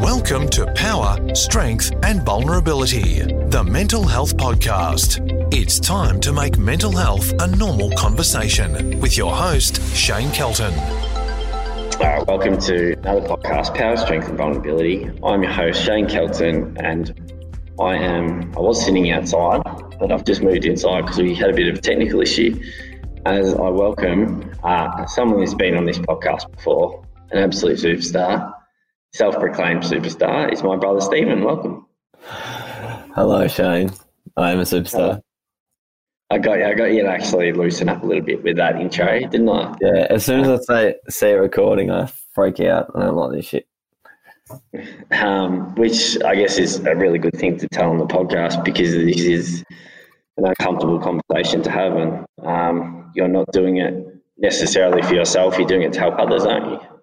Welcome to Power, Strength, and Vulnerability, the Mental Health Podcast. It's time to make mental health a normal conversation with your host, Shane Kelton. Uh, welcome to another podcast, Power, Strength, and Vulnerability. I'm your host, Shane Kelton, and I am. I was sitting outside, but I've just moved inside because we had a bit of a technical issue. As I welcome uh, someone who's been on this podcast before, an absolute superstar, self-proclaimed superstar, is my brother Steven. Welcome. Hello, Shane. I am a superstar. I got you. I got you to actually loosen up a little bit with that intro, didn't I? Yeah. As soon as I say say a recording, I freak out. I don't like this shit. Um, which I guess is a really good thing to tell on the podcast because this is an uncomfortable conversation to have, and um, you're not doing it necessarily for yourself. You're doing it to help others, aren't you?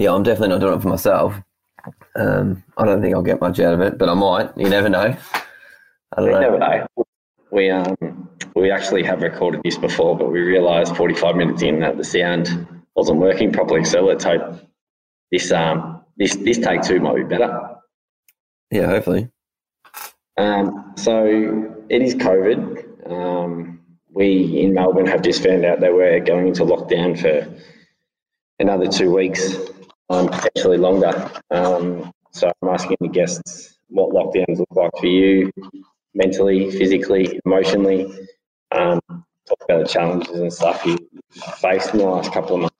Yeah, I'm definitely not doing it for myself. Um, I don't think I'll get much out of it, but I might. You never know. I don't You know. never know. We um we actually have recorded this before, but we realised 45 minutes in that the sound wasn't working properly. So let's hope this um this this take two might be better. Yeah, hopefully. Um, so it is COVID. Um, we in Melbourne have just found out that we're going into lockdown for another two weeks, potentially longer. Um, so I'm asking the guests what lockdowns look like for you, mentally, physically, emotionally. Um, talk about the challenges and stuff you faced in the last couple of months.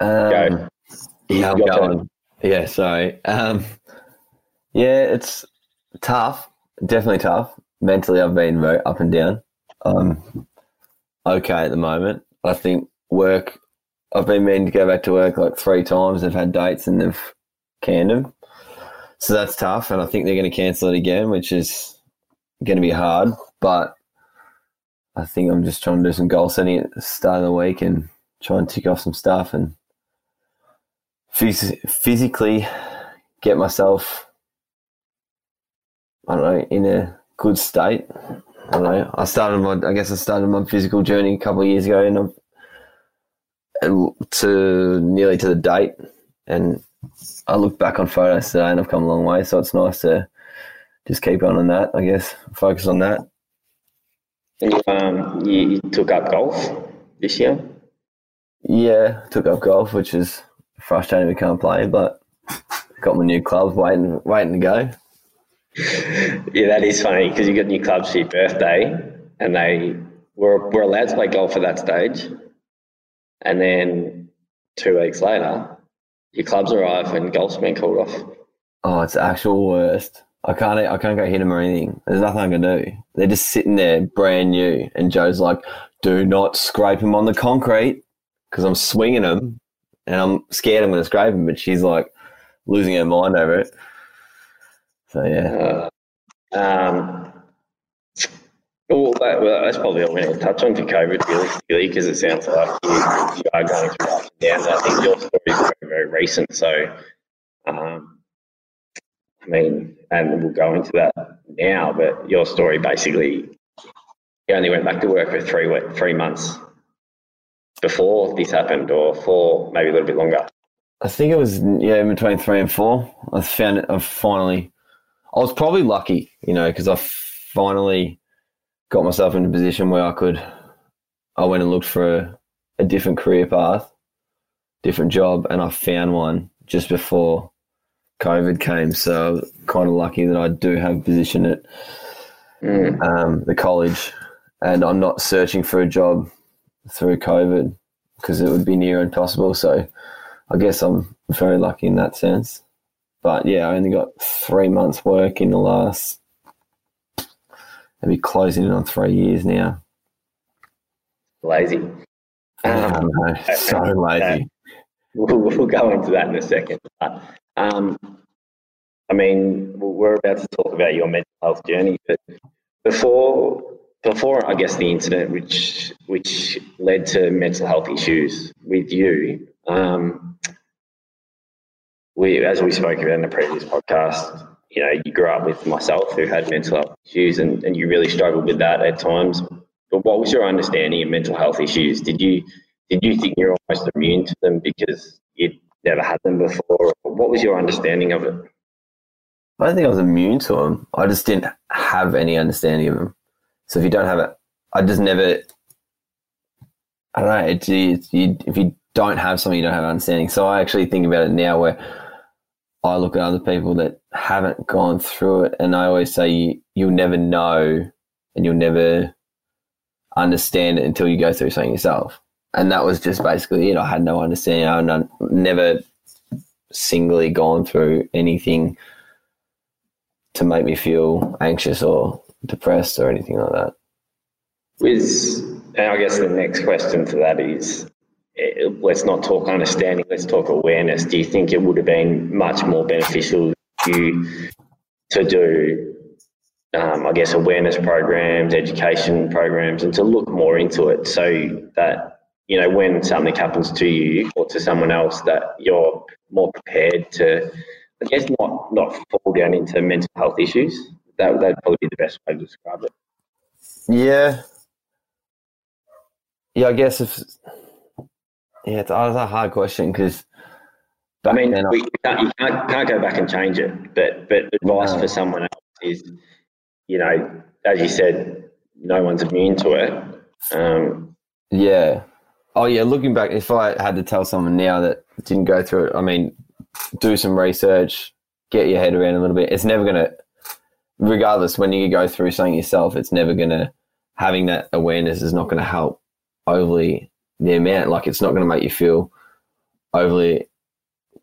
Um, Go. Yeah, I'm Your turn. Yeah, sorry. Um, yeah, it's tough. Definitely tough. Mentally, I've been very up and down. Um, okay at the moment. I think work. I've been meaning to go back to work like three times. They've had dates and they've canned them, so that's tough. And I think they're going to cancel it again, which is going to be hard. But I think I'm just trying to do some goal setting at the start of the week and try and tick off some stuff and phys- physically get myself, I don't know, in a good state. I don't know. I started my, I guess I started my physical journey a couple of years ago, and and to nearly to the date. And I look back on photos today, and I've come a long way. So it's nice to just keep on on that. I guess focus on that. You, um, you, you took up golf this year. Yeah, took up golf, which is frustrating we can't play, but got my new clubs waiting, waiting to go. Yeah, that is funny because you got new clubs for your birthday, and they were were allowed to play golf at that stage, and then two weeks later, your clubs arrive and golf's been called off. Oh, it's the actual worst. I can't. I can't go hit them or anything. There's nothing I can do. They're just sitting there, brand new. And Joe's like, "Do not scrape them on the concrete," because I'm swinging them, and I'm scared I'm going to scrape them. But she's like losing her mind over it. So yeah, Uh, um, well, that, well, that's probably all we're to touch on for COVID, realistically, because it sounds like you, you are going through ups and downs. I think your story is very, very recent. So, um, I mean, and we'll go into that now, but your story basically, you only went back to work for three three months before this happened, or four, maybe a little bit longer. I think it was yeah in between three and four. I found it. I finally. I was probably lucky, you know, because I finally got myself in a position where I could. I went and looked for a, a different career path, different job, and I found one just before COVID came. So I was kind of lucky that I do have a position at Mm. um, the college, and I'm not searching for a job through COVID because it would be near impossible. So I guess I'm very lucky in that sense. But yeah, I only got three months' work in the last, maybe closing in on three years now. Lazy. Um, don't so lazy. We'll, we'll go into that in a second. But, um, I mean, we're about to talk about your mental health journey, but before, before I guess the incident which which led to mental health issues with you, um, we as we spoke about in the previous podcast, you know, you grew up with myself who had mental health issues, and, and you really struggled with that at times. But what was your understanding of mental health issues? Did you did you think you're almost immune to them because you'd never had them before? What was your understanding of it? I don't think I was immune to them. I just didn't have any understanding of them. So if you don't have it, I just never. I don't know. It's, it's, you, if you don't have something, you don't have understanding. So I actually think about it now, where I look at other people that haven't gone through it, and I always say you, you'll never know, and you'll never understand it until you go through something yourself. And that was just basically it. I had no understanding. I never singly gone through anything to make me feel anxious or depressed or anything like that. With, and I guess the next question to that is let's not talk understanding, let's talk awareness. Do you think it would have been much more beneficial you to do, um, I guess, awareness programs, education programs, and to look more into it so that, you know, when something happens to you or to someone else, that you're more prepared to I guess not not fall down into mental health issues. That that'd probably be the best way to describe it. Yeah, yeah. I guess if yeah, it's, a hard question because. I mean, we, you, can't, you can't, can't go back and change it, but but advice no. for someone else is, you know, as you said, no one's immune to it. Um, yeah. Oh yeah. Looking back, if I had to tell someone now that didn't go through it, I mean, do some research, get your head around a little bit. It's never going to, regardless, when you go through something yourself, it's never going to, having that awareness is not going to help overly the amount. Like, it's not going to make you feel overly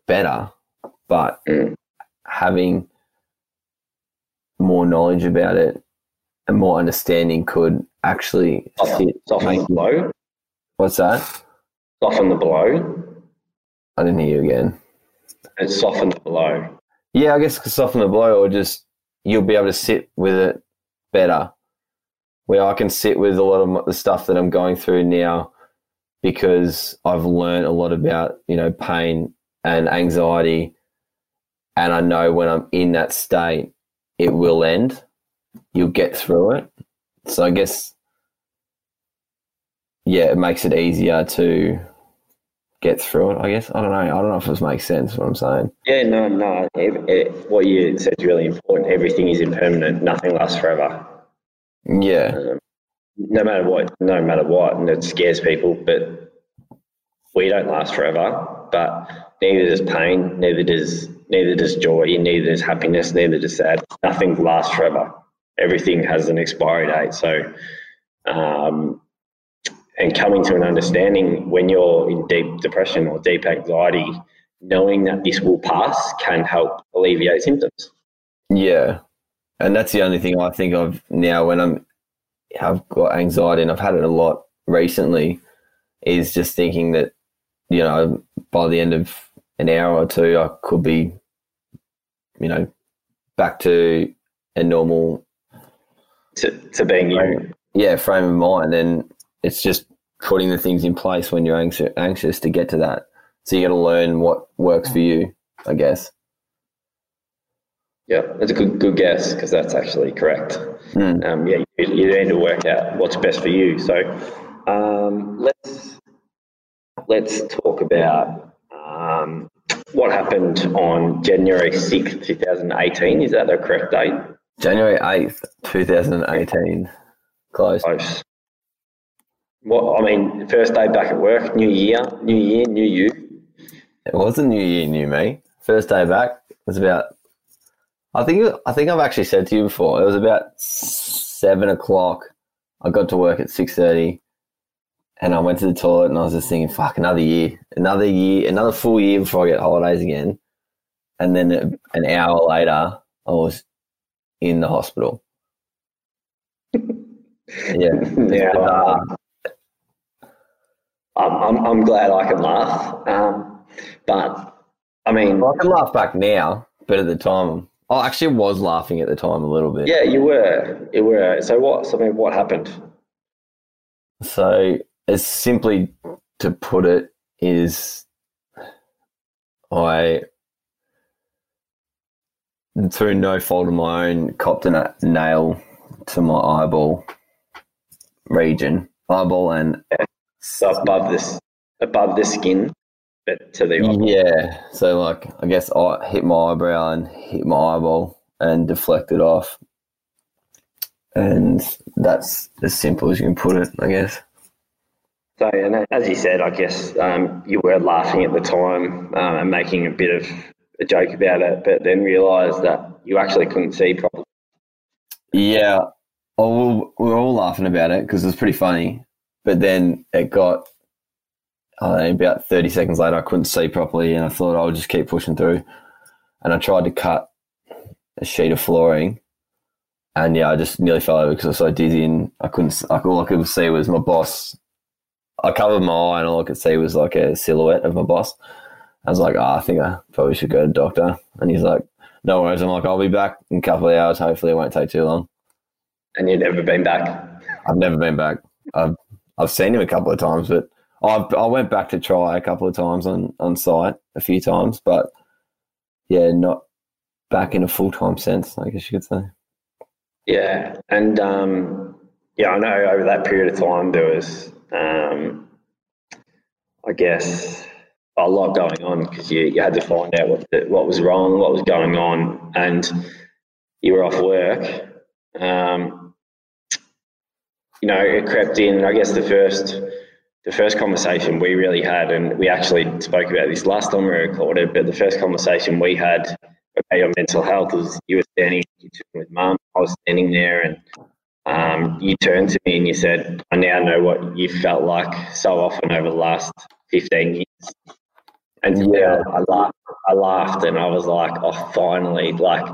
better, but mm. having more knowledge about it and more understanding could actually soften, soften the blow. What's that? Soften the blow. I didn't hear you again and soften the blow. Yeah, I guess soften the blow, or just you'll be able to sit with it better. Where I can sit with a lot of the stuff that I'm going through now because I've learned a lot about you know pain and anxiety, and I know when I'm in that state, it will end. You'll get through it. So I guess, yeah, it makes it easier to get through it. I guess I don't know. I don't know if this makes sense. What I'm saying. Yeah, no, no. It, it, what you said is really important. Everything is impermanent. Nothing lasts forever. Yeah. Um, no matter what, no matter what, and it scares people. But we don't last forever. But neither does pain. Neither does neither does joy. Neither does happiness. Neither does sad. Nothing lasts forever. Everything has an expiry date. So. Um, and coming to an understanding when you're in deep depression or deep anxiety, knowing that this will pass can help alleviate symptoms. Yeah. And that's the only thing I think of now when I'm I've got anxiety and I've had it a lot recently is just thinking that, you know, by the end of an hour or two I could be, you know, back to a normal to, to being you. Yeah, frame of mind. And it's just putting the things in place when you're anxious, anxious to get to that. So you got to learn what works for you, I guess. Yeah, that's a good good guess because that's actually correct. Mm. Um, yeah, you, you, need to work out what's best for you. So um, let's let's talk about um, what happened on January sixth, two thousand eighteen. Is that the correct date? January eighth, two thousand eighteen. Close. Close. What I mean, first day back at work, new year, new year, new you. It was a new year, new me. First day back was about. I think I think I've actually said to you before. It was about seven o'clock. I got to work at six thirty, and I went to the toilet, and I was just thinking, "Fuck, another year, another year, another full year before I get holidays again." And then an hour later, I was in the hospital. yeah, yeah. I'm, I'm, I'm glad I can laugh. Um, but I mean, I can laugh back now, but at the time, I actually was laughing at the time a little bit. Yeah, you were. You were. So what? So I mean, what happened? So, as simply to put it, is I, through no fault of my own, copped a nail to my eyeball region, eyeball and so above this, above the skin. But to the opposite. Yeah. So like, I guess I hit my eyebrow and hit my eyeball and deflected off, and that's as simple as you can put it, I guess. So, and as you said, I guess um, you were laughing at the time um, and making a bit of a joke about it, but then realised that you actually couldn't see properly. Yeah. Oh, we were all laughing about it because it was pretty funny, but then it got uh, about 30 seconds later, I couldn't see properly, and I thought I would just keep pushing through. And I tried to cut a sheet of flooring, and yeah, I just nearly fell over because I was so dizzy, and I couldn't. Like, all I could see was my boss. I covered my eye, and all I could see was like a silhouette of my boss. I was like, oh, I think I probably should go to the doctor. And he's like, no worries. I'm like, I'll be back in a couple of hours. Hopefully, it won't take too long. And you've never been back? I've never been back. I've I've seen him a couple of times, but I I went back to try a couple of times on on site a few times, but yeah, not back in a full time sense. I guess you could say. Yeah, and um, yeah, I know over that period of time there was, um, I guess, a lot going on because you, you had to find out what the, what was wrong, what was going on, and you were off work. Um, you know, it crept in. I guess the first the first conversation we really had, and we actually spoke about this last time we recorded, but the first conversation we had about your mental health was you were standing with mum, I was standing there, and um, you turned to me and you said, I now know what you felt like so often over the last 15 years. And yeah, I laughed, I laughed and I was like, oh, finally, like,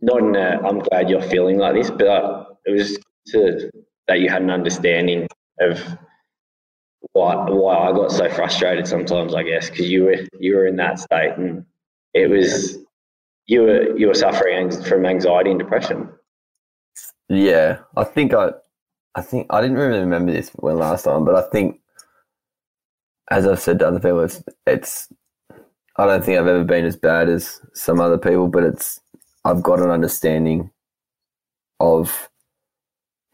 not in a, I'm glad you're feeling like this, but it was to, that you had an understanding of why why I got so frustrated sometimes, I guess, because you were you were in that state and it was you were you were suffering from anxiety and depression. Yeah, I think I, I think I didn't really remember this when last time, but I think, as I've said to other people, it's it's. I don't think I've ever been as bad as some other people, but it's I've got an understanding of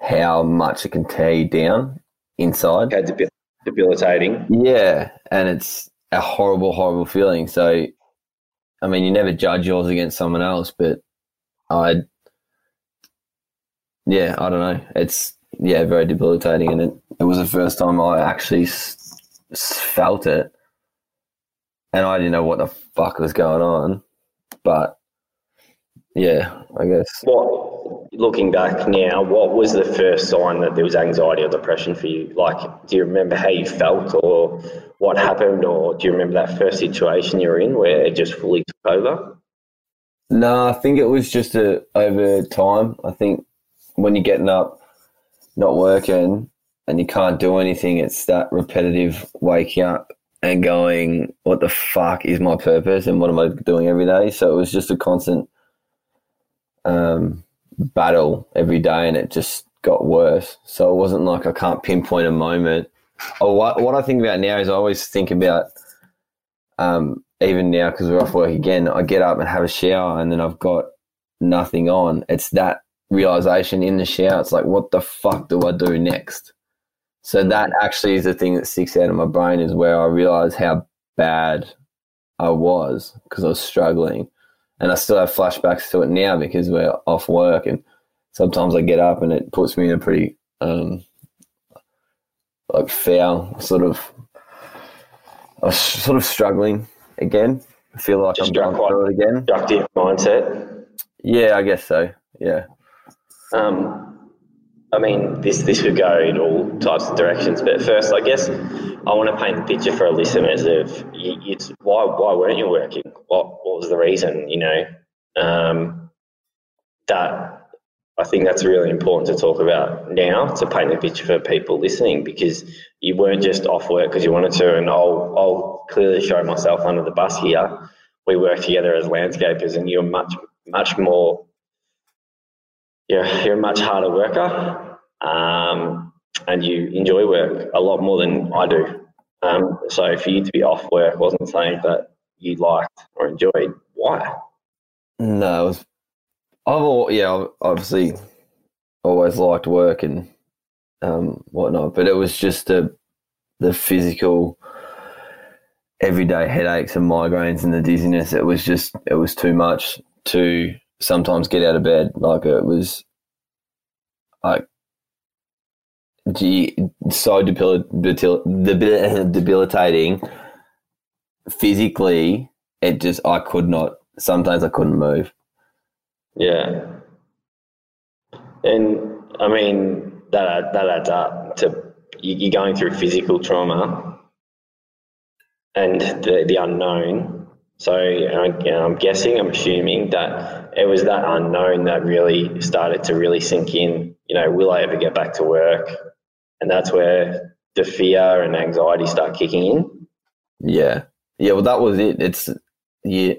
how much it can tear you down inside. Debilitating. Yeah, and it's a horrible, horrible feeling. So, I mean, you never judge yours against someone else, but I, yeah, I don't know. It's yeah, very debilitating, and it, it was the first time I actually s- felt it, and I didn't know what the fuck was going on, but yeah, I guess. What looking back now, what was the first sign that there was anxiety or depression for you? Like, do you remember how you felt, or what happened, or do you remember that first situation you were in where it just fully took over? No, I think it was just a, over time. I think when you're getting up, not working, and you can't do anything, it's that repetitive waking up and going, "What the fuck is my purpose, and what am I doing every day?" So it was just a constant um, battle every day, and it just got worse. So it wasn't like I can't pinpoint a moment. Oh, what, what I think about now is I always think about, um, even now because we're off work again, I get up and have a shower, and then I've got nothing on. It's that realization in the shower. It's like, what the fuck do I do next? So that actually is the thing that sticks out in my brain is where I realize how bad I was because I was struggling and I still have flashbacks to it now because we're off work, and sometimes I get up and it puts me in a pretty um, like foul sort of. I was sort of struggling again. I feel like Just I'm going through it again. Destructive mindset. Yeah, I guess so. Yeah. Um, I mean, this this could go in all types of directions, but first, I guess I want to paint a picture for our listeners of you, why why weren't you working? What what was the reason? You know, um, that I think that's really important to talk about now to paint a picture for people listening because you weren't just off work because you wanted to, and I'll I'll clearly show myself under the bus here. We work together as landscapers, and you're much much more you're, you're a much harder worker um, and you enjoy work a lot more than I do. Um, so for you to be off work wasn't something that you liked or enjoyed. Why? No, it was, I've all, yeah, obviously always liked work and um, whatnot, but it was just the the physical everyday headaches and migraines and the dizziness. It was just, it was too much to sometimes get out of bed. Like it was like, gee, so debil- debil- debil- debilitating physically. It just, I could not, sometimes I couldn't move. Yeah. And I mean, that, that adds up to you're going through physical trauma and the, the unknown. So you know, I'm guessing, I'm assuming that it was that unknown that really started to really sink in. You know, will I ever get back to work? And that's where the fear and anxiety start kicking in. Yeah. Yeah, well, that was it. It's, yeah.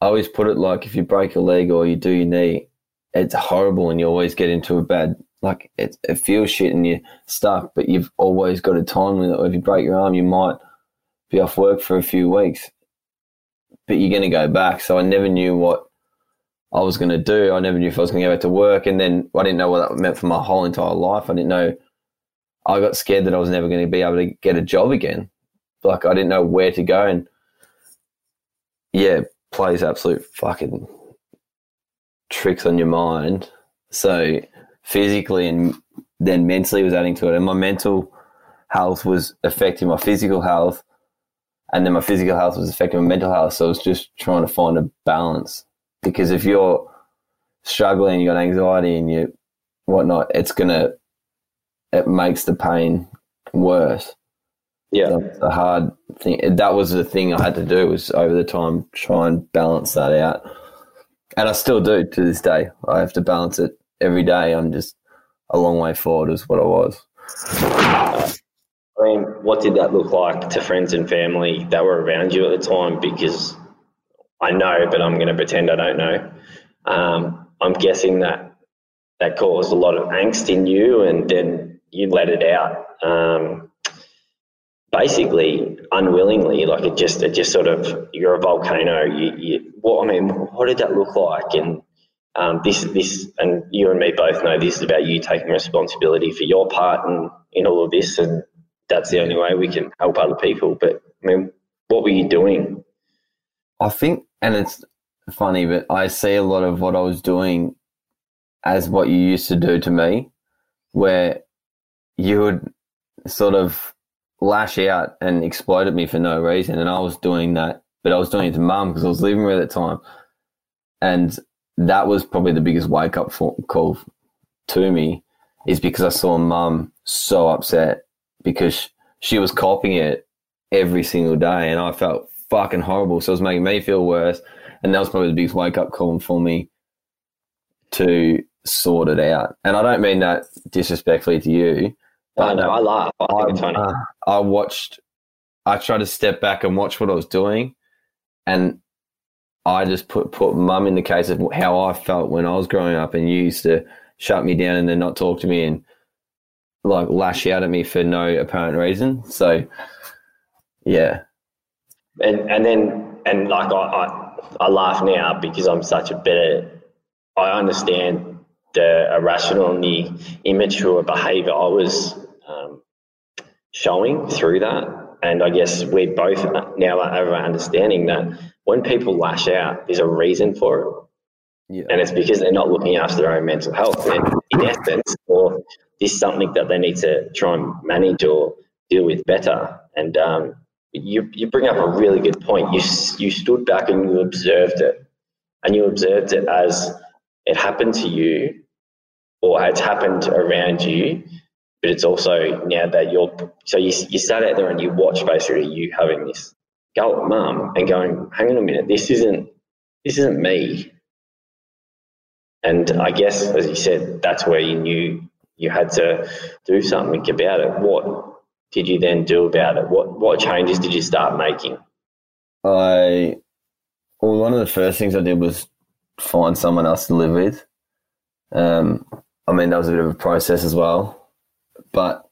I always put it like if you break a leg or you do your knee, it's horrible and you always get into a bad like it, it feels shit and you're stuck, but you've always got a time limit. If you break your arm, you might be off work for a few weeks, but you're going to go back. So I never knew what I was going to do. I never knew if I was going to go back to work, and then I didn't know what that meant for my whole entire life. I didn't know. I got scared that I was never going to be able to get a job again. Like I didn't know where to go, and yeah, plays absolute fucking tricks on your mind. So physically and then mentally was adding to it. And my mental health was affecting my physical health. And then my physical health was affecting my mental health. So I was just trying to find a balance. Because if you're struggling, you got anxiety and you whatnot, it's gonna it makes the pain worse. Yeah. That's the hard thing. That was the thing I had to do was over the time try and balance that out. And I still do to this day. I have to balance it every day. I'm just a long way forward is what I was. I mean, what did that look like to friends and family that were around you at the time? Because I know, but I'm going to pretend I don't know. Um, I'm guessing that that caused a lot of angst in you, and then you let it out. Um, basically, unwillingly, like it just, it just sort of, you're a volcano. You, you, what I mean, what did that look like? And um, this, this, and you and me both know this is about you taking responsibility for your part in, in all of this, and that's the only way we can help other people. But I mean, what were you doing? I think, and it's funny, but I see a lot of what I was doing as what you used to do to me, where you would sort of lash out and explode at me for no reason. And I was doing that, but I was doing it to mum because I was living with her at the time. And that was probably the biggest wake up call to me is because I saw mum so upset because she was copying it every single day and I felt fucking horrible. So it was making me feel worse. And that was probably the biggest wake up call for me to sort it out. And I don't mean that disrespectfully to you. I know, I laugh. I think it's funny. Uh, I watched, I tried to step back and watch what I was doing. And I just put put mum in the case of how I felt when I was growing up, and you used to shut me down and then not talk to me and like lash out at me for no apparent reason. So, yeah. And and then and like I, I, I laugh now because I'm such a better. I understand the irrational and the immature behaviour I was um, showing through that, and I guess we both now are understanding that when people lash out, there's a reason for it. Yeah. And it's because they're not looking after their own mental health. And in essence, or this is something that they need to try and manage or deal with better. And um, you, you bring up a really good point. You, you stood back and you observed it. And you observed it as it happened to you or it's happened around you. But it's also now that you're, so you, you sat out there and you watched basically you having this go mum and going, hang on a minute, this isn't this isn't me. And I guess, as you said, that's where you knew you had to do something about it. What did you then do about it? What what changes did you start making? I well, one of the first things I did was find someone else to live with. Um, I mean, that was a bit of a process as well, but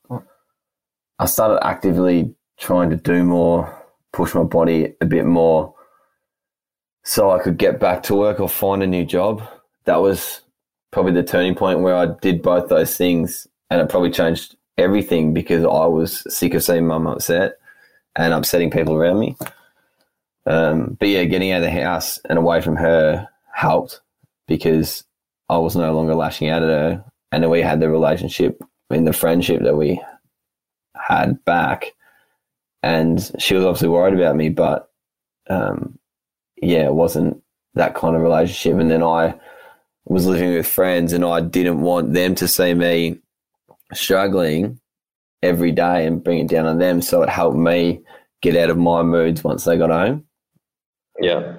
I started actively trying to do more push my body a bit more so I could get back to work or find a new job. That was probably the turning point where I did both those things and it probably changed everything because I was sick of seeing mum upset and upsetting people around me. Um, but yeah, getting out of the house and away from her helped because I was no longer lashing out at her, and we had the relationship in the friendship that we had back. And she was obviously worried about me, but um, yeah, it wasn't that kind of relationship. And then I was living with friends, and I didn't want them to see me struggling every day and bring it down on them. So it helped me get out of my moods once they got home. Yeah.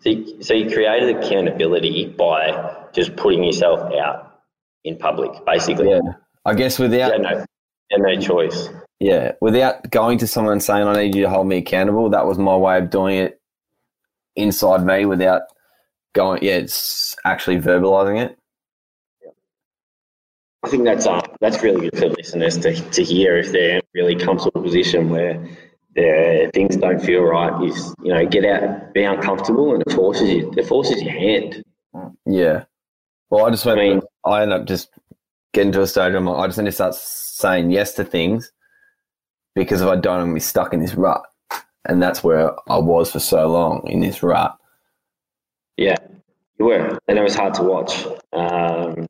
So you, so you created accountability by just putting yourself out in public, basically. Yeah. I guess without yeah, no, and no choice. Yeah, without going to someone saying I need you to hold me accountable, that was my way of doing it inside me without going. Yeah, it's actually verbalizing it. I think that's uh, that's really good for listeners to, to hear if they're in a really comfortable position where their things don't feel right. Is you know get out, be uncomfortable, and it forces you. It forces your hand. Yeah. Well, I just went. I mean, I end up just getting to a stage where I'm like, I just need to start saying yes to things because if I don't, I'm gonna be stuck in this rut, and that's where I was for so long in this rut. Yeah, you were, and it was hard to watch. Um,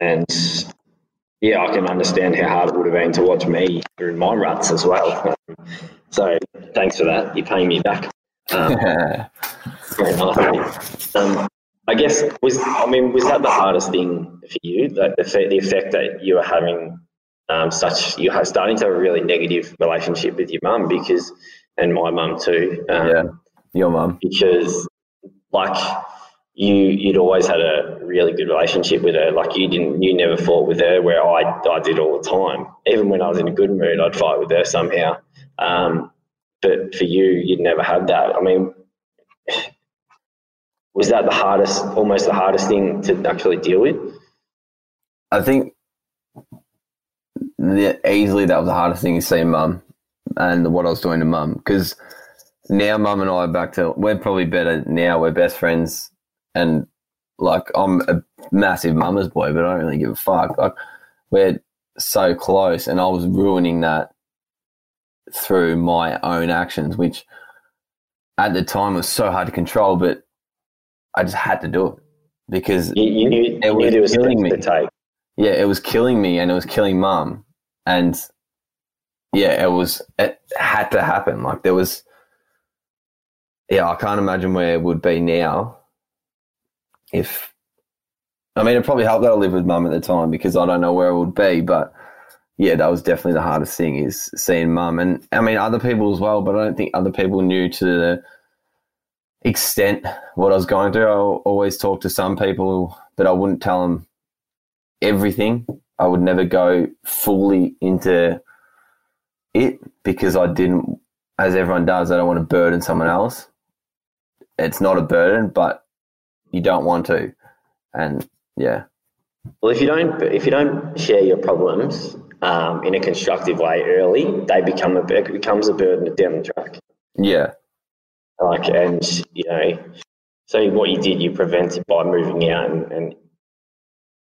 and yeah, I can understand how hard it would have been to watch me through my ruts as well. so thanks for that. You're paying me back. Um, very nice. Um, I guess was I mean was that the hardest thing for you? That the, the effect that you were having um, such you are starting to have a really negative relationship with your mum because and my mum too. Um, yeah, your mum because like you you'd always had a really good relationship with her. Like you didn't you never fought with her where I I did all the time. Even when I was in a good mood, I'd fight with her somehow. Um, but for you, you'd never had that. I mean, was that the hardest, almost the hardest thing to actually deal with? I think easily that was the hardest thing to see mum and what I was doing to mum because now mum and I are back to we're probably better now. We're best friends and like I'm a massive mama's boy, but I don't really give a fuck. Like we're so close, and I was ruining that through my own actions, which at the time was so hard to control. But I just had to do it because you, you it was, was killing me. Yeah, it was killing me, and it was killing mum, and yeah, it was. It had to happen. Like there was. Yeah, I can't imagine where it would be now if I mean, it probably helped that I lived with mum at the time because I don't know where I would be. But yeah, that was definitely the hardest thing is seeing mum. And I mean, other people as well, but I don't think other people knew to the extent what I was going through. I always talk to some people, but I wouldn't tell them everything. I would never go fully into it because I didn't, as everyone does, I don't want to burden someone else. It's not a burden, but you don't want to, and yeah. Well, if you don't if you don't share your problems um, in a constructive way early, they become a it becomes a burden down the track. Yeah. Like and you know, so what you did, you prevented by moving out and, and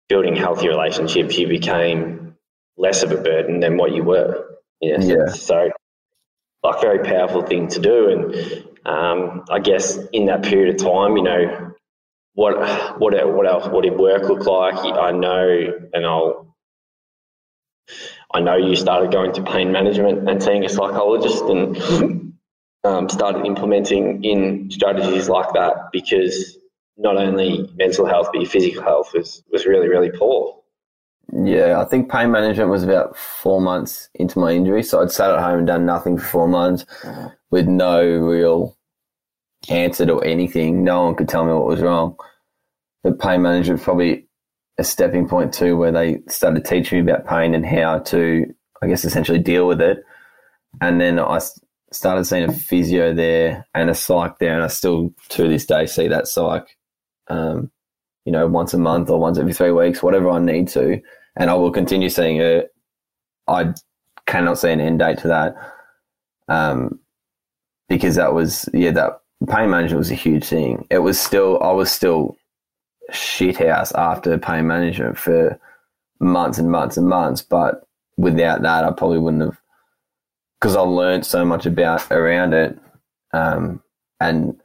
building healthy relationships. You became less of a burden than what you were. Yeah. So, like, very powerful thing to do, and um, I guess in that period of time, you know, what what what else? What did work look like? I know, and I'll. I know you started going to pain management and seeing a psychologist, and um, started implementing in strategies like that because not only mental health but your physical health was was really really poor. Yeah, I think pain management was about four months into my injury, so I'd sat at home and done nothing for four months with no real answered or anything. No one could tell me what was wrong. The pain management was probably a stepping point too, where they started teaching me about pain and how to, I guess, essentially deal with it. And then I started seeing a physio there and a psych there, and I still to this day see that psych, um, you know, once a month or once every three weeks, whatever I need to, and I will continue seeing her. I cannot see an end date to that, um, because that was yeah that pain management was a huge thing. It was still, I was still shit house after pain management for months and months and months. But without that, I probably wouldn't have because I learned so much about around it, um, and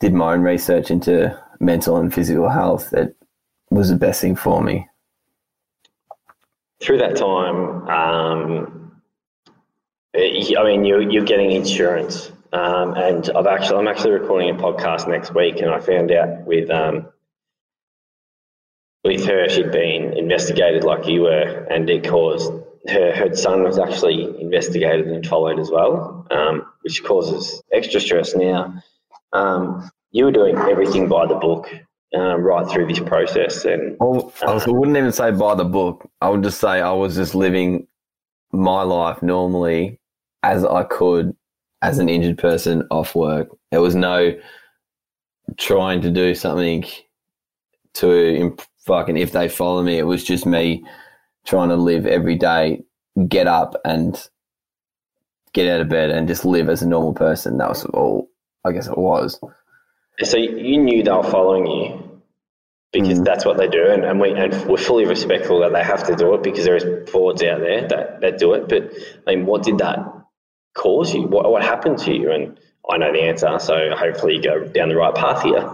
did my own research into mental and physical health. It was the best thing for me. Through that time, um, I mean, you're, you're getting insurance, um, and I've actually I'm actually recording a podcast next week, and I found out with um, with her she'd been investigated like you were, and it caused her her son was actually investigated and followed as well, um, which causes extra stress now. Um, you were doing everything by the book um, right through this process, and well, I, wouldn't even say by the book. I would just say I was just living my life normally as I could as an injured person off work. There was no trying to do something to imp- fucking if they follow me. It was just me trying to live every day, get up and get out of bed and just live as a normal person. That was all I guess it was. So you knew they were following you because mm. that's what they do, and, and we and we're fully respectful that they have to do it because there is frauds out there that, that do it. But I mean, what did that cause you? What what happened to you? And I know the answer, so hopefully you go down the right path here.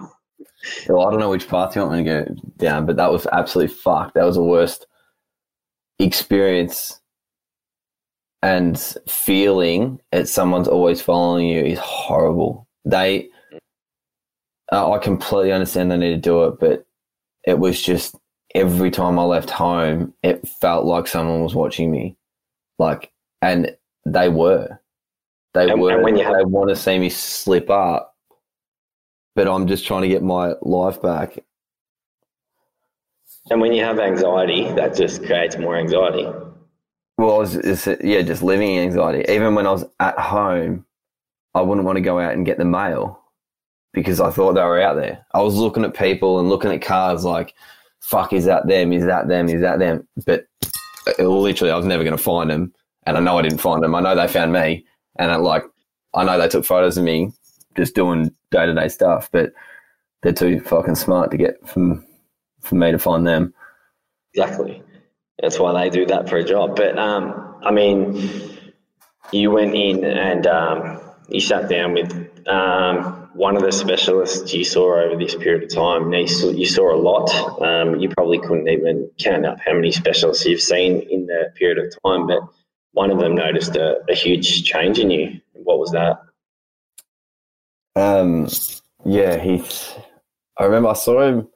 Well, I don't know which path you want me to go down, but that was absolutely fucked. That was the worst experience and feeling that someone's always following you is horrible. They, uh, I completely understand they need to do it, but it was just every time I left home, it felt like someone was watching me. Like, and they were. They and, were. And when you have- want to see me slip up, but I'm just trying to get my life back. And when you have anxiety, that just creates more anxiety. Well, it's, it's, yeah, just living in anxiety. Even when I was at home, I wouldn't want to go out and get the mail because I thought they were out there. I was looking at people and looking at cars like, fuck, is that them? Is that them? Is that them? But uh, literally, I was never going to find them. And I know I didn't find them. I know they found me. And I, like, I know they took photos of me just doing day to day stuff, but they're too fucking smart to get from for me to find them. Exactly. That's why they do that for a job. But um, I mean, you went in and um, you sat down with um, one of the specialists you saw over this period of time. You saw, you saw a lot. Um, you probably couldn't even count up how many specialists you've seen in that period of time, but one of them noticed a, a huge change in you. What was that? Um, yeah, he. I remember I saw him.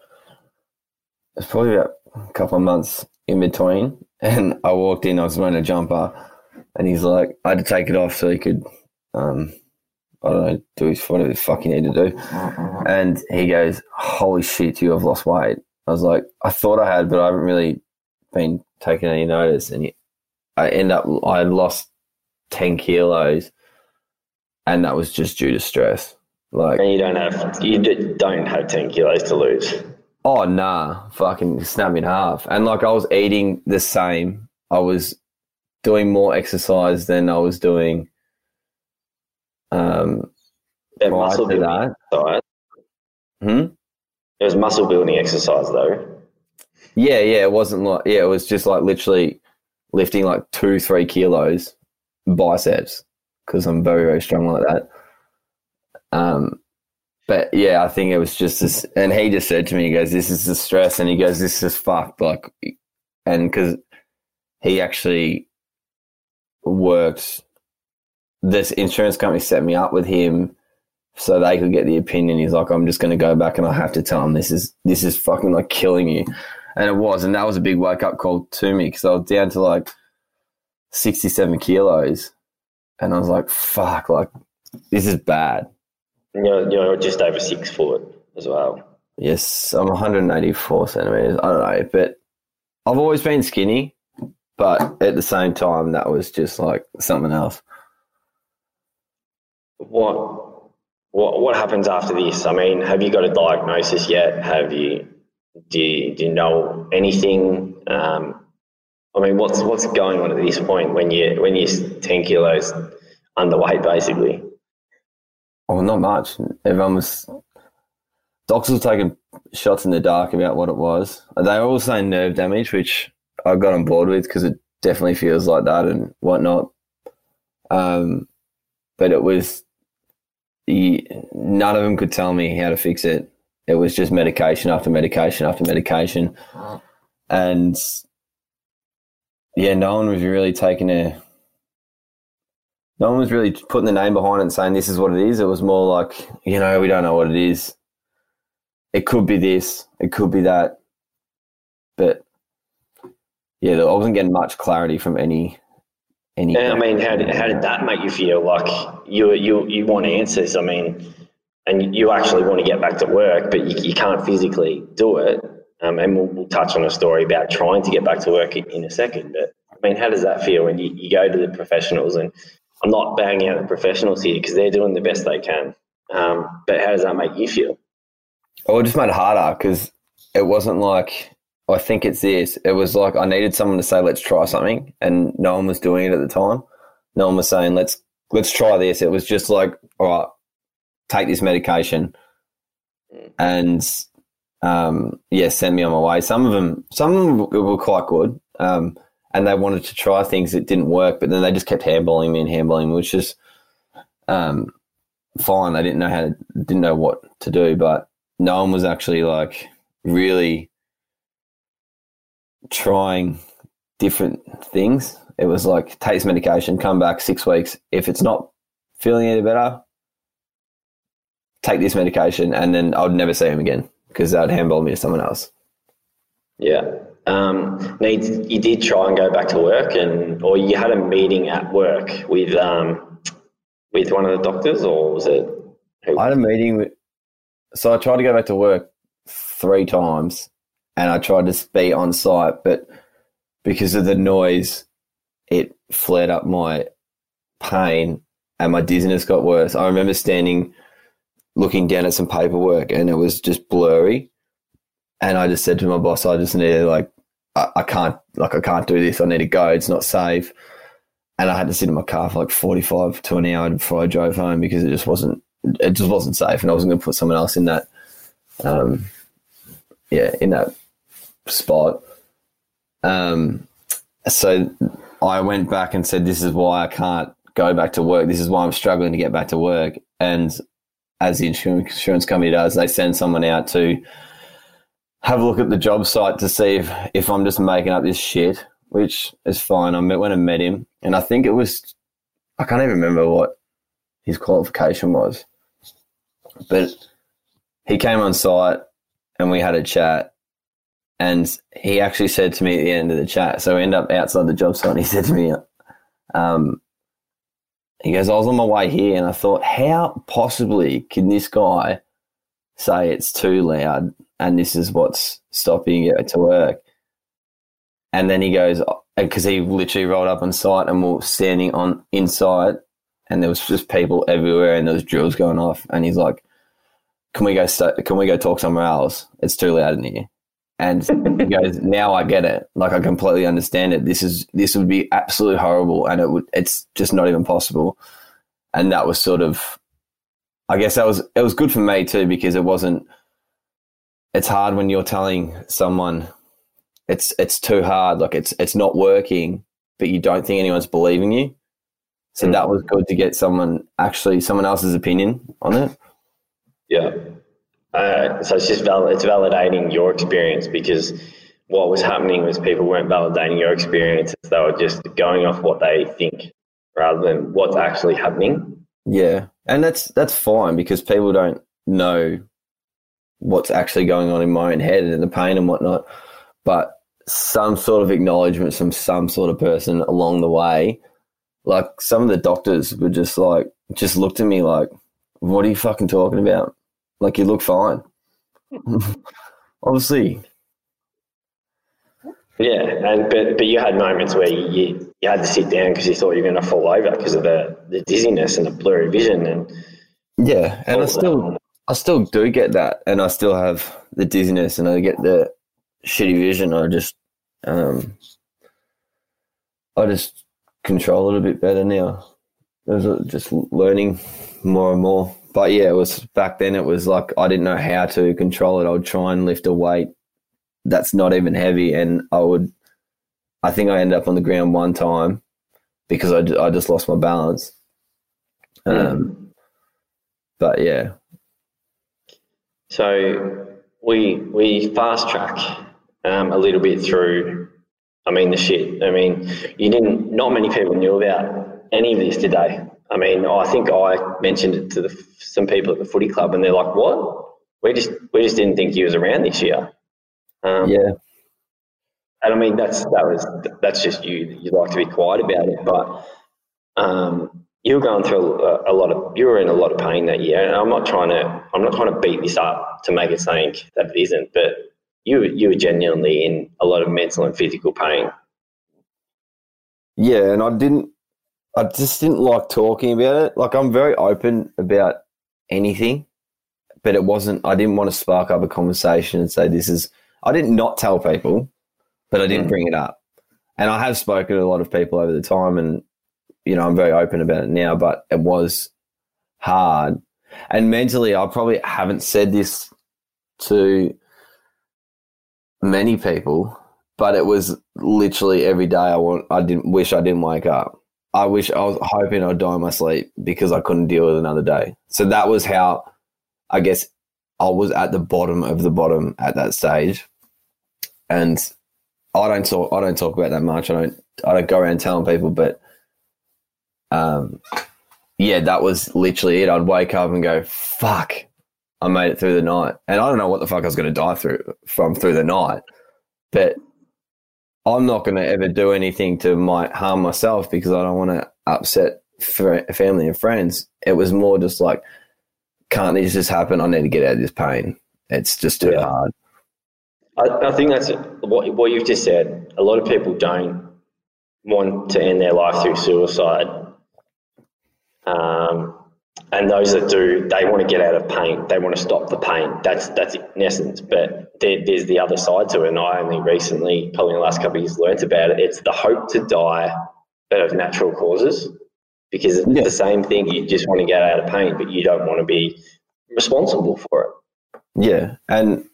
It's probably about a couple of months in between, and I walked in. I was wearing a jumper, and he's like, I had to take it off so he could, um, I don't know, do his whatever the fuck he needed to do. And he goes, "Holy shit, you have lost weight." I was like, I thought I had, but I haven't really been taking any notice. And he, I end up, I lost ten kilos, and that was just due to stress. Like, and you don't have you don't have ten kilos to lose. Oh nah, fucking snap in half. And like I was eating the same. I was doing more exercise than I was doing. Um, yeah, muscle building that. Exercise. Hmm. It was muscle building exercise though. Yeah, yeah. It wasn't like yeah. It was just like literally lifting like two, three kilos biceps because I'm very, very strong like that. Um, but yeah, I think it was just this, and he just said to me, he goes, "This is the stress," and he goes, "This is fucked." Like, and because he actually worked, this insurance company set me up with him so they could get the opinion. He's like, "I'm just going to go back and I have to tell him this is this is fucking like killing you," and it was, and that was a big wake up call to me because I was down to like sixty seven kilos, and I was like, "Fuck!" Like, this is bad. You're, you're just over six foot as well. Yes, I'm 184 centimeters. I don't know, but I've always been skinny, but at the same time, that was just like something else. What what what happens after this? I mean, have you got a diagnosis yet? Have you do you, do you know anything? Um, I mean, what's what's going on at this point when you when you're ten kilos underweight, basically? Oh, not much. Everyone was. Doctors were taking shots in the dark about what it was. They were all saying nerve damage, which I got on board with because it definitely feels like that and whatnot. Um, but it was none of them could tell me how to fix it. It was just medication after medication after medication, and yeah, no one was really taking a. No one was really putting the name behind it and saying this is what it is. It was more like, you know, we don't know what it is. It could be this, it could be that. But yeah, I wasn't getting much clarity from any any And I mean, how did, how did that make you feel? Like you you you want answers. I mean, and you actually want to get back to work, but you, you can't physically do it. Um, and we'll, we'll touch on a story about trying to get back to work in, in a second. But I mean, how does that feel when you, you go to the professionals? And I'm not banging out the professionals here because they're doing the best they can. Um, but how does that make you feel? Oh, it just made it harder because it wasn't like I think it's this. It was like I needed someone to say, "Let's try something," and no one was doing it at the time. No one was saying, "Let's let's try this." It was just like, "All right, take this medication," and um, yeah, send me on my way. Some of them, some of them were quite good, um, and they wanted to try things that didn't work, but then they just kept handballing me and handballing me, which is um, fine. They didn't know how to, didn't know what to do, but no one was actually like really trying different things. It was like take this medication, come back six weeks. If it's not feeling any better, take this medication, and then I would never see him again because they'd handball me to someone else. Yeah. Um, Needs, you did try and go back to work, and or you had a meeting at work with um, with one of the doctors, or was it? I had a meeting with, so I tried to go back to work three times, and I tried to be on site, but because of the noise, it flared up my pain, and my dizziness got worse. I remember standing, looking down at some paperwork, and it was just blurry. And I just said to my boss, I just need to like, I, I can't, like, I can't do this. I need to go. It's not safe. And I had to sit in my car for like 45 to an hour before I drove home because it just wasn't, it just wasn't safe. And I wasn't going to put someone else in that, um, yeah, in that spot. Um, so I went back and said, this is why I can't go back to work. This is why I'm struggling to get back to work. And as the insurance, company does, they send someone out to, have a look at the job site to see if, if I'm just making up this shit, which is fine. I met when I met him, and I think it was I can't even remember what his qualification was, but he came on site and we had a chat, and he actually said to me at the end of the chat. So we end up outside the job site. And he said to me, um, he goes, "I was on my way here, and I thought, how possibly can this guy?" say it's too loud and this is what's stopping you to work. And then he goes, uh, because he literally rolled up on site and we are standing on inside and there was just people everywhere and there was drills going off. And he's like, can we go, st- can we go talk somewhere else? It's too loud in here. And he goes, now I get it. Like I completely understand it. This is, this would be absolutely horrible. And it would, it's just not even possible. And that was sort of I guess that was it was good for me too because it wasn't. It's hard when you're telling someone it's it's too hard, like it's it's not working, but you don't think anyone's believing you. So mm. that was good to get someone actually someone else's opinion on it. Yeah. Uh, so it's just val- it's validating your experience because what was happening was people weren't validating your experience; they were just going off what they think rather than what's actually happening. Yeah, and that's that's fine because people don't know what's actually going on in my own head and the pain and whatnot. But some sort of acknowledgement from some sort of person along the way, like some of the doctors were just like, just looked at me like, "What are you fucking talking about? Like you look fine." Obviously, yeah, and but but you had moments where you, you, had to sit down because you thought you were going to fall over because of the, the dizziness and the blurry vision and yeah, and I still I still do get that, and I still have the dizziness, and I get the shitty vision. I just um, I just control it a bit better now. Was just learning more and more. But yeah, it was back then. It was like I didn't know how to control it. I would try and lift a weight that's not even heavy. And I would, I think I ended up on the ground one time because I, I just lost my balance. Um, but yeah, So we we fast track um, a little bit through. I mean the shit. I mean you didn't. Not many people knew about any of this, did they? I mean I think I mentioned it to the, some people at the footy club, and they're like, "What? We just we just didn't think he was around this year." Um, yeah, and I mean that's that was that's just you. You like to be quiet about it, but um, you were going through a, a, lot of you were in a lot of pain that year. And I'm not trying to I'm not trying to beat this up to make it something that it isn't, but you you were genuinely in a lot of mental and physical pain. yeah, and I didn't. I just didn't like talking about it. Like I'm very open about anything, but it wasn't. I didn't want to spark up a conversation and say this is. I didn't not tell people, but I didn't Mm. bring it up. And I have spoken to a lot of people over the time, and you know I'm very open about it now. But it was hard, and mentally, I probably haven't said this to many people, but it was literally every day. I want. I didn't wish I didn't wake up. I wish I was hoping I'd die in my sleep because I couldn't deal with another day. So that was how, I guess, I was at the bottom of the bottom at that stage, and I don't talk. I don't talk about that much. I don't. I don't go around telling people, but, um, yeah, that was literally it. I'd wake up and go, "Fuck, I made it through the night," and I don't know what the fuck I was going to die through from through the night, but I'm not going to ever do anything to might harm myself because I don't want to upset fr- family and friends. It was more just like, can't this just happen? I need to get out of this pain. It's just too Yeah. hard. I, I think that's what what you've just said. A lot of people don't want to end their life through suicide, um, and those that do, they want to get out of pain. They want to stop the pain. That's that's in essence. But there, there's the other side to it, and I only recently, probably in the last couple of years, learnt about it. It's the hope to die, but of natural causes, because it's Yeah. the same thing. You just want to get out of pain, but you don't want to be responsible for it. Yeah. And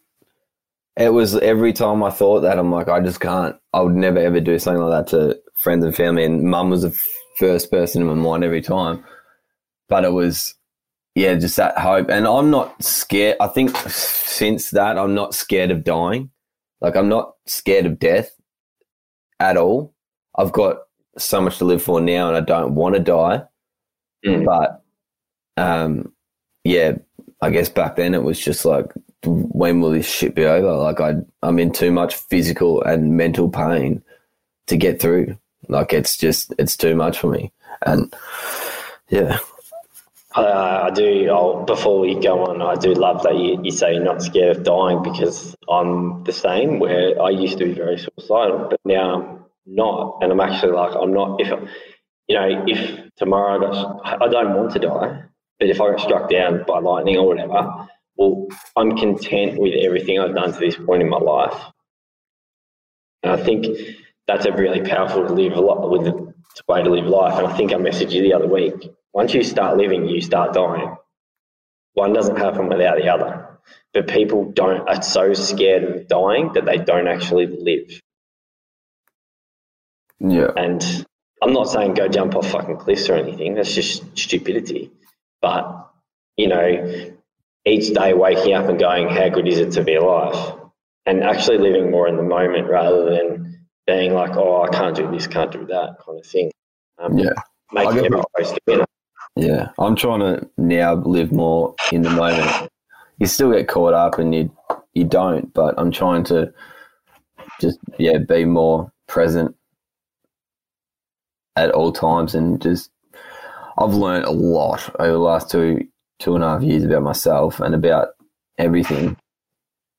it was every time I thought that, I'm like, I just can't. I would never ever do something like that to friends and family. And mum was the first person in my mind every time. But it was, yeah, just that hope. And I'm not scared. I think since that, I'm not scared of dying. Like, I'm not scared of death at all. I've got so much to live for now and I don't want to die. Mm. But, um, yeah, I guess back then it was just like, when will this shit be over? Like I, I'm in too much physical and mental pain to get through. Like it's just, it's too much for me. And yeah, I do. I'll, before we go on, I do love that you, you say you're not scared of dying because I'm the same. Where I used to be very suicidal, but now I'm not, and I'm actually like I'm not. If you know, if tomorrow I got, I don't want to die, but if I got struck down by lightning or whatever, well, I'm content with everything I've done to this point in my life, and I think that's a really powerful to live a lot with way to live life. And I think I messaged you the other week once you start living, you start dying. One doesn't happen without the other. But people don't are so scared of dying that they don't actually live. yeah, And I'm not saying go jump off fucking cliffs or anything. That's just stupidity. But you know, each day waking up and going, how good is it to be alive? And actually living more in the moment rather than being like, oh, I can't do this, can't do that kind of thing. Um, Yeah. Making every to winner. yeah. I'm trying to now live more in the moment. You still get caught up and you, you don't, but I'm trying to just, yeah, be more present at all times and just, I've learned a lot over the last two, two and a half years about myself and about everything.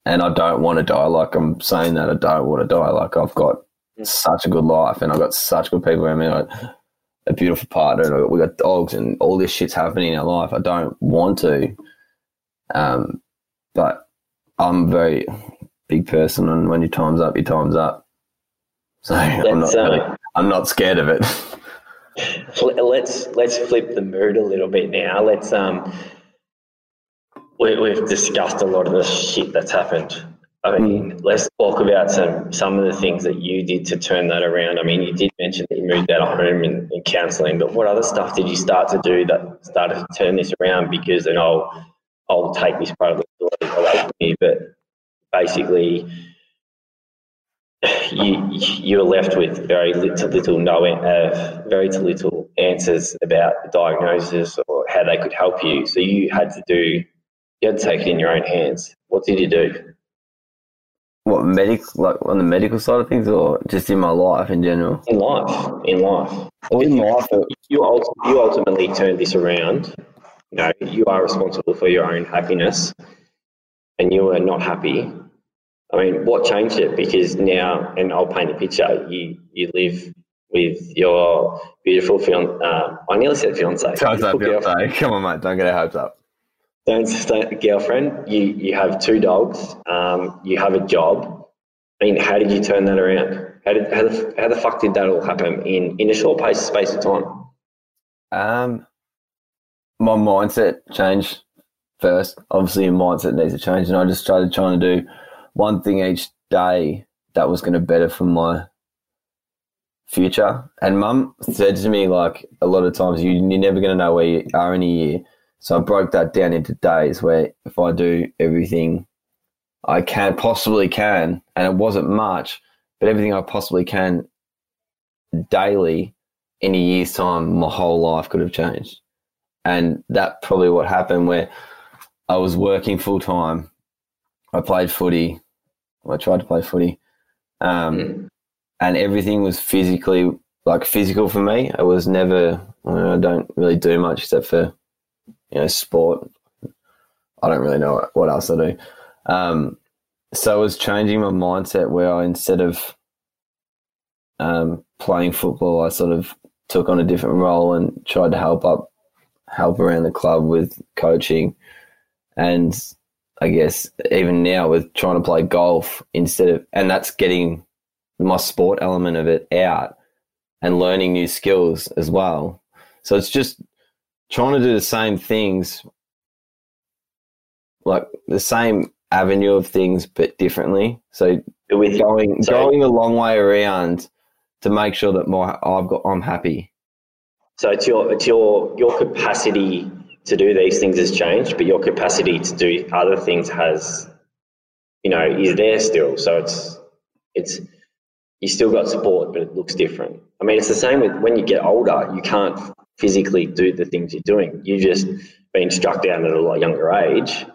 And I don't want to die. Like I'm saying that I don't want to die. Like I've got such a good life and I've got such good people around me. Like, a beautiful partner. and We got dogs and all this shit's happening in our life. I don't want to, um, but I'm a very big person, and when your time's up, your time's up. So I'm not, uh, I'm not scared of it. let's let's flip the mood a little bit now. Let's um, we, we've discussed a lot of the shit that's happened I mean, mm. let's talk about some some of the things that you did to turn that around. I mean, you did mention that you moved out of home and, and counselling, but what other stuff did you start to do that started to turn this around? Because, and I'll I'll take this part of the story away from you, but basically, you you were left with very little, little no, uh, very little answers about the diagnosis or how they could help you. So you had to do, you had to take it in your own hands. What did you do? What medical, like on the medical side of things, or just in my life in general? In life, in life. Or in life, you you ultimately turn this around. You know, you are responsible for your own happiness, and you were not happy. I mean, what changed it? Because now, and I'll paint a picture. You you live with your beautiful fiance. Uh, I nearly said fiance. fiance. Come on, mate. Don't get our hopes up don't, girlfriend. You you have two dogs. Um, you have a job. I mean, how did you turn that around? How did how the, how the fuck did that all happen in in a short pace space of time? Um, my mindset changed first. Obviously, your mindset needs to change, and I just started trying to do one thing each day that was going to better for my future. And mum said to me like a lot of times, you, you're never going to know where you are in a year so I broke that down into days where if I do everything I can possibly can, and it wasn't much, but everything I possibly can daily in a year's time, my whole life could have changed. And that probably what happened where I was working full time. I played footy. I tried to play footy. Um, and everything was physically like physical for me. It was never, I don't really do much except for you know, sport. I don't really know what else I do. Um, so I was changing my mindset where I, instead of um, playing football, I sort of took on a different role and tried to help up, help around the club with coaching. And I guess even now with trying to play golf instead of, and that's getting my sport element of it out and learning new skills as well. So it's just trying to do the same things, like the same avenue of things, but differently. So with going so, going a long way around to make sure that my I've got I'm happy. So it's your it's your your capacity to do these things has changed, but your capacity to do other things has, you know, is there still. So it's it's you still got sport, but it looks different. I mean, it's the same with when you get older. You can't physically do the things you're doing. You've just been struck down at a lot younger age.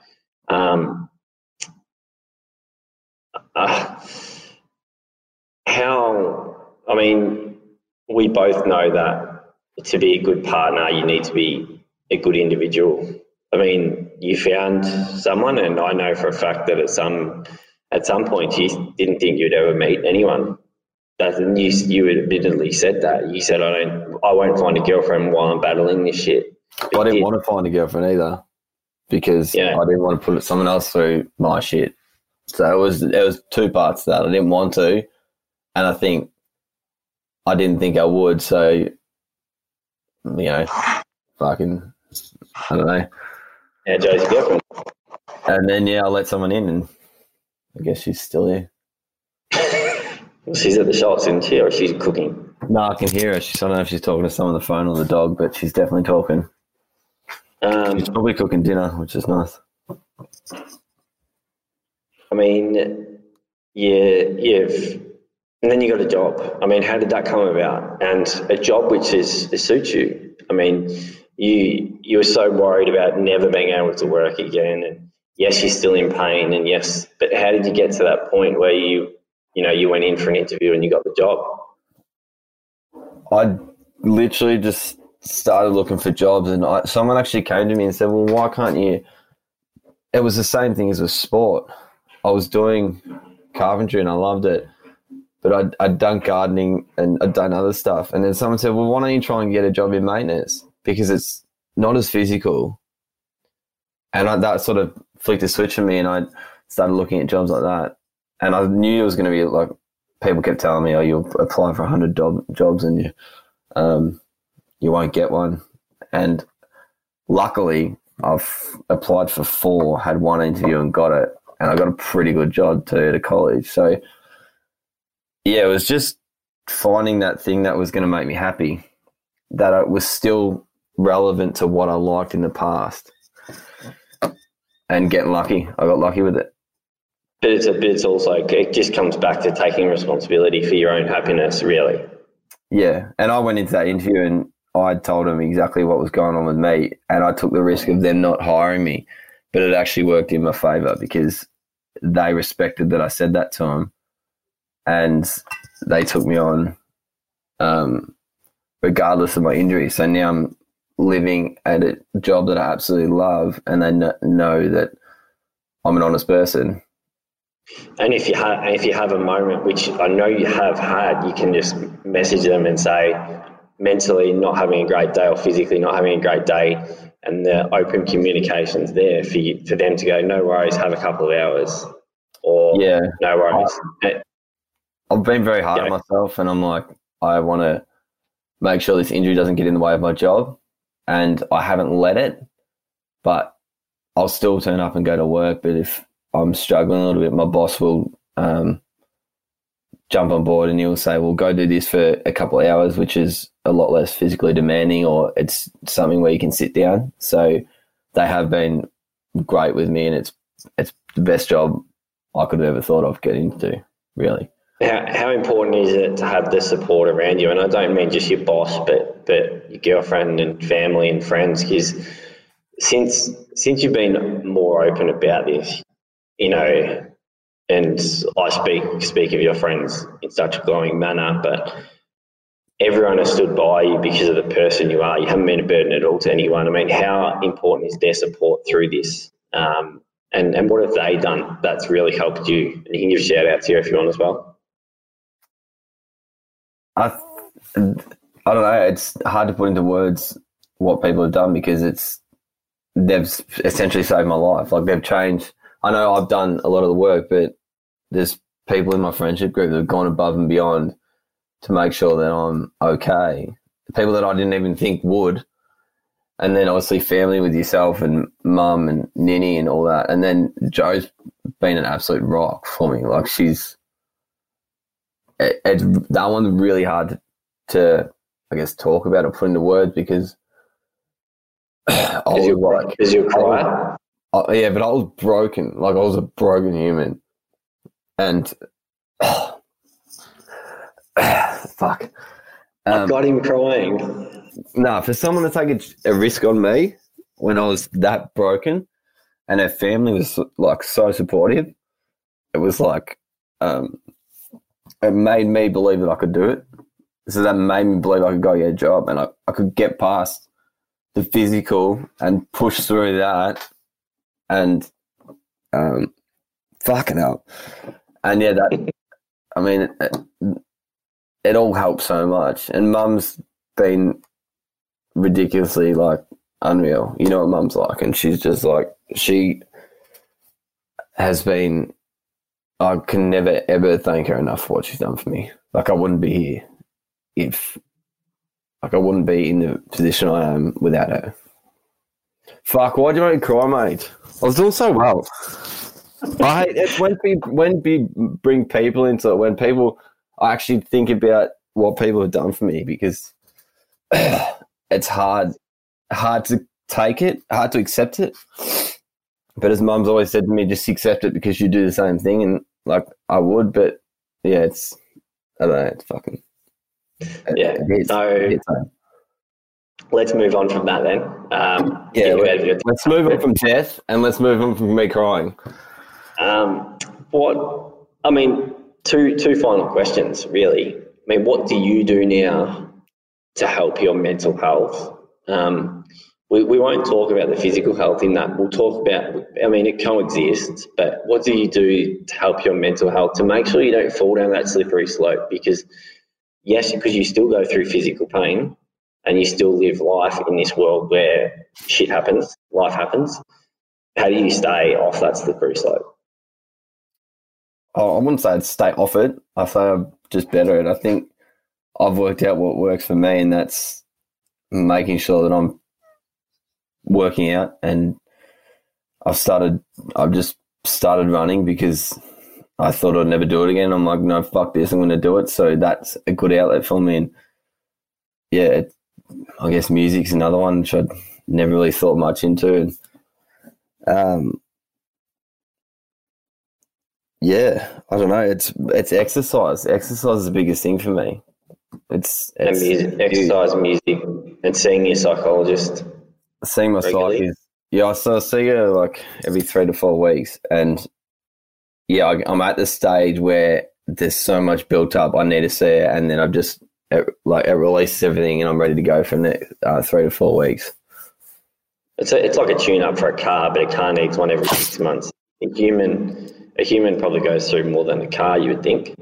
Um, uh, how, I mean, we both know that to be a good partner, you need to be a good individual. I mean, you found someone, and I know for a fact that at some at some point you didn't think you'd ever meet anyone and you you admittedly said that. You said I don't, I won't find a girlfriend while I'm battling this shit. But I didn't want to find a girlfriend either because yeah. I didn't want to put someone else through my shit. So it was it was two parts to that. I didn't want to, and I think I didn't think I would. So you know, fucking, I don't know. Yeah, Joe's girlfriend. And then yeah, I let someone in, and I guess she's still here. She's at the shops, isn't she? Or she's cooking? No, I can hear her. She's, I don't know if she's talking to someone on the phone or the dog, but she's definitely talking. Um, she's probably cooking dinner, which is nice. I mean, yeah, you've, and then you got a job. I mean, how did that come about? And a job which is suits you. I mean, you you were so worried about never being able to work again, and yes, you're still in pain, and yes, but how did you get to that point where you you know, you went in for an interview and you got the job? I literally just started looking for jobs, and I, someone actually came to me and said, "Well, why can't you?" It was the same thing as with sport. I was doing carpentry and I loved it, but I'd, I'd done gardening and I'd done other stuff. And then someone said, "Well, why don't you try and get a job in maintenance because it's not as physical." And I, that sort of flicked a switch for me, and I started looking at jobs like that and I knew it was going to be like people kept telling me, "Oh, you'll apply for hundred job, jobs and you um, you won't get one." And luckily, I've applied for four, had one interview and got it, and I got a pretty good job too at a college. So yeah, it was just finding that thing that was going to make me happy, that it was still relevant to what I liked in the past, and getting lucky. I got lucky with it. But it's a, but it's also it just comes back to taking responsibility for your own happiness, really. Yeah, and I went into that interview and I told them exactly what was going on with me, and I took the risk of them not hiring me, but it actually worked in my favour because they respected that I said that to them, and they took me on, um, regardless of my injury. So now I'm living at a job that I absolutely love, and they know that I'm an honest person. And if you have if you have a moment, which I know you have had, you can just message them and say, mentally not having a great day or physically not having a great day, and the open communications there for you, for them to go, no worries, have a couple of hours, or Yeah. no worries. I've been very hard on myself, and I'm like, I want to make sure this injury doesn't get in the way of my job, and I haven't let it. But I'll still turn up and go to work. But if I'm struggling a little bit, my boss will um, jump on board and he'll say, "Well, go do this for a couple of hours," which is a lot less physically demanding, or it's something where you can sit down. So they have been great with me, and it's it's the best job I could have ever thought of getting into. Really. How, how important is it to have the support around you? And I don't mean just your boss, but but your girlfriend and family and friends. Because since since you've been more open about this, you know, and I speak speak of your friends in such a glowing manner, but everyone has stood by you because of the person you are. You haven't been a burden at all to anyone. I mean, how important is their support through this? Um, and and what have they done that's really helped you? And you can give shout outs here if you want as well. I, I don't know. It's hard to put into words what people have done because it's they've essentially saved my life. Like they've changed. I know I've done a lot of the work, but there's people in my friendship group that have gone above and beyond to make sure that I'm okay. People that I didn't even think would. And then obviously family with yourself and mum and Ninny and all that. And then Joe's been an absolute rock for me. Like she's it, it's that one's really hard to, to, I guess, talk about or put into words because I was you're, like, because you're a yeah, but I was broken. Like I was a broken human, and fuck. I've Um, got him crying. no, for someone to take a, a risk on me when I was that broken, and her family was like so supportive, it was like, um, it made me believe that I could do it. So that made me believe I could go get a job, and I, I could get past the physical and push through that, and um, fucking hell, and yeah, that. I mean, it, it all helps so much, and Mum's been ridiculously like unreal. You know what mum's like, and she's just like she has been. I can never ever thank her enough for what she's done for me. Like I wouldn't be here if, like I wouldn't be in the position I am without her. Fuck! why do you make me cry, mate? I was doing so well. I hate it's when people when we bring people into it when people I actually think about what people have done for me because it's hard hard to take it, hard to accept it. But as mum's always said to me, just accept it because you do the same thing and like I would, but yeah, it's I don't know, it's fucking Yeah, it so- it hits home. Let's move on from that then. Um, Yeah, let, let's move on from death and let's move on from me crying. Um, what I mean, two two final questions really. I mean, what do you do now to help your mental health? Um, we, we won't talk about the physical health in that. We'll talk about. I mean, it coexists, but what do you do to help your mental health to make sure you don't fall down that slippery slope? Because yes, because you still go through physical pain and you still live life in this world where shit happens, life happens. How do you stay off that slippery slope? Oh, I wouldn't say I'd stay off it. I say I'm just better at it. I think I've worked out what works for me, and that's making sure that I'm working out. And I've started, I've just started running because I thought I'd never do it again. I'm like, no, fuck this, I'm going to do it. So that's a good outlet for me. And yeah, I guess music's another one which I'd never really thought much into. Um, yeah, I don't know. It's it's exercise. Exercise is the biggest thing for me. It's, And it's music, exercise, music, and seeing your psychologist. seeing my psyche. Yeah, so I see her like every three to four weeks, and yeah, I, I'm at the stage where there's so much built up. I need to see it, and then I've just it, like it releases everything, and I'm ready to go for the next uh, three to four weeks. It's a, it's like a tune up for a car, but a car needs one every six months. A human a human probably goes through more than a car, you would think.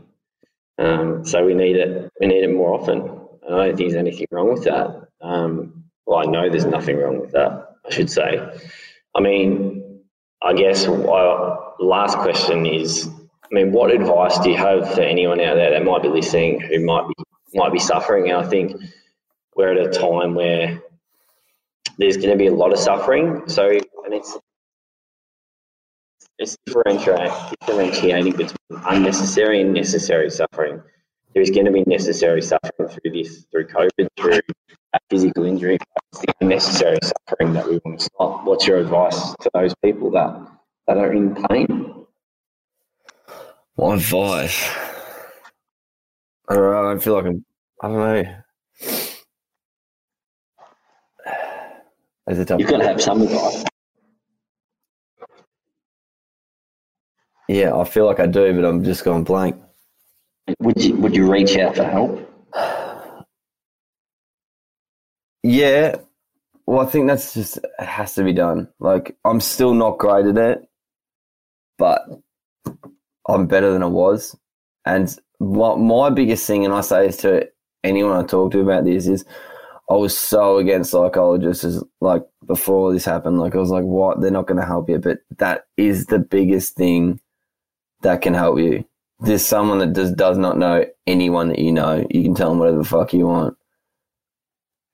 Um, so we need it we need it more often. I don't think there's anything wrong with that. Um, well, I know there's nothing wrong with that. I should say. I mean, I guess uh, last question is, I mean, what advice do you have for anyone out there that might be listening who might be might be suffering? And I think we're at a time where there's going to be a lot of suffering. So, and it's it's differentiating, between unnecessary and necessary suffering. There is going to be necessary suffering through this, through COVID, through physical injury. It's the unnecessary suffering that we want to stop. What's your advice to those people that, that are in pain? My advice. I don't know. I feel like I'm. I don't know. Is it tough? You've got to have some advice. Yeah, I feel like I do, but I'm just going blank. Would you, would you reach out for help? Yeah. Well, I think that's just it has to be done. Like I'm still not great at it, but I'm better than I was. And my, my biggest thing, and I say this to anyone I talk to about this, is I was so against psychologists. Is like before this happened, like I was like, "What? They're not going to help you." But that is the biggest thing that can help you. There's someone that just does not know anyone that you know. You can tell them whatever the fuck you want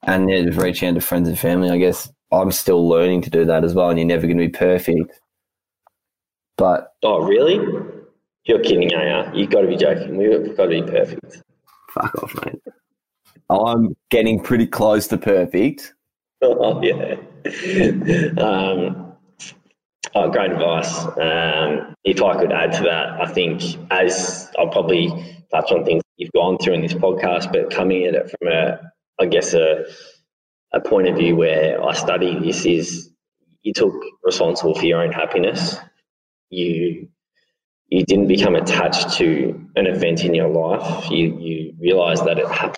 and yeah, just reaching out to friends and family. I guess I'm still learning to do that as well, and you're never going to be perfect. But Oh, really? You're kidding, are you? You've got to be joking. We've got to be perfect. fuck off, mate. I'm getting pretty close to perfect. Oh yeah. um, oh, great advice. Um, if I could add to that, I think as I'll probably touch on things you've gone through in this podcast, but coming at it from a, I guess a, a point of view where I study this is you took responsible for your own happiness. You you didn't become attached to an event in your life. You you realised that it happened,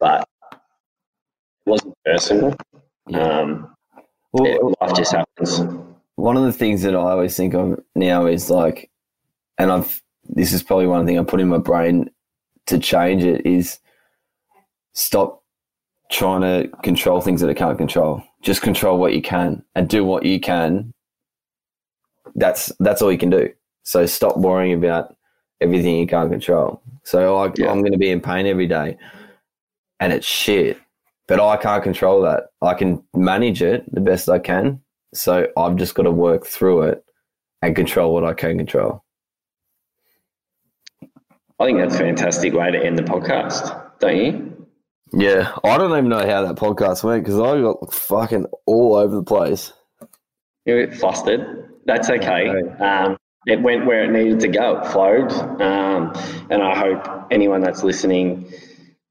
but it wasn't personal. Um, Well, yeah, life just happens. one of the things that I always think of now is like, and I've this is probably one thing I put in my brain to change it is stop trying to control things that I can't control. Just control what you can and do what you can. That's that's all you can do. So stop worrying about everything you can't control. So I, Yeah. I'm going to be in pain every day, and it's shit. But I can't control that. I can manage it the best I can. So I've just got to work through it and control what I can control. I think that's a fantastic way to end the podcast, don't you? Yeah, I don't even know how that podcast went because I got fucking all over the place. You're a bit flustered. That's okay. Um, it went where it needed to go. It flowed. Um, and I hope anyone that's listening,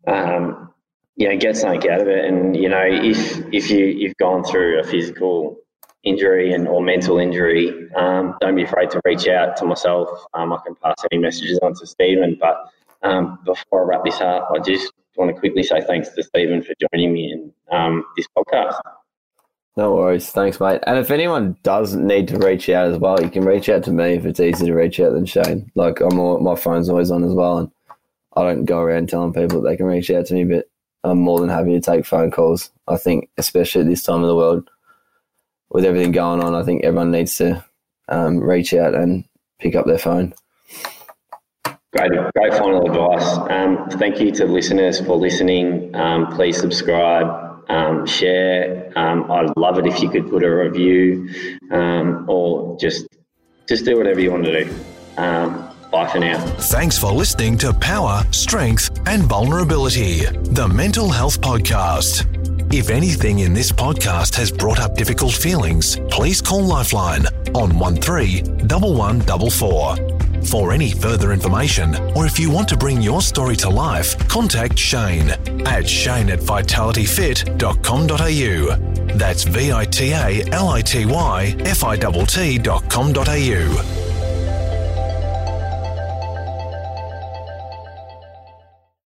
um, you know, gets something out of it. And, you know, if, if you, you've gone through a physical injury and or mental injury, um, don't be afraid to reach out to myself. Um, I can pass any messages on to Steven. But um, before I wrap this up, I just want to quickly say thanks to Steven for joining me in um, this podcast. No worries. Thanks, mate. And if anyone does need to reach out as well, you can reach out to me if it's easier to reach out than Shane. Like I'm all, my phone's always on as well, and I don't go around telling people that they can reach out to me, but I'm more than happy to take phone calls. I think, especially at this time of the world, with everything going on, I think everyone needs to um, reach out and pick up their phone. Great, great final advice. Um, thank you to listeners for listening. Um, please subscribe, um, share. Um, I'd love it if you could put a review um, or just just do whatever you want to do. Um, bye for now. Thanks for listening to Power, Strength, and Vulnerability, the Mental Health Podcast. If anything in this podcast has brought up difficult feelings, please call Lifeline on 131144. For any further information, or if you want to bring your story to life, contact Shane at shane at vitalityfit.com.au. That's V I T A L I T Y F I T T.com.au.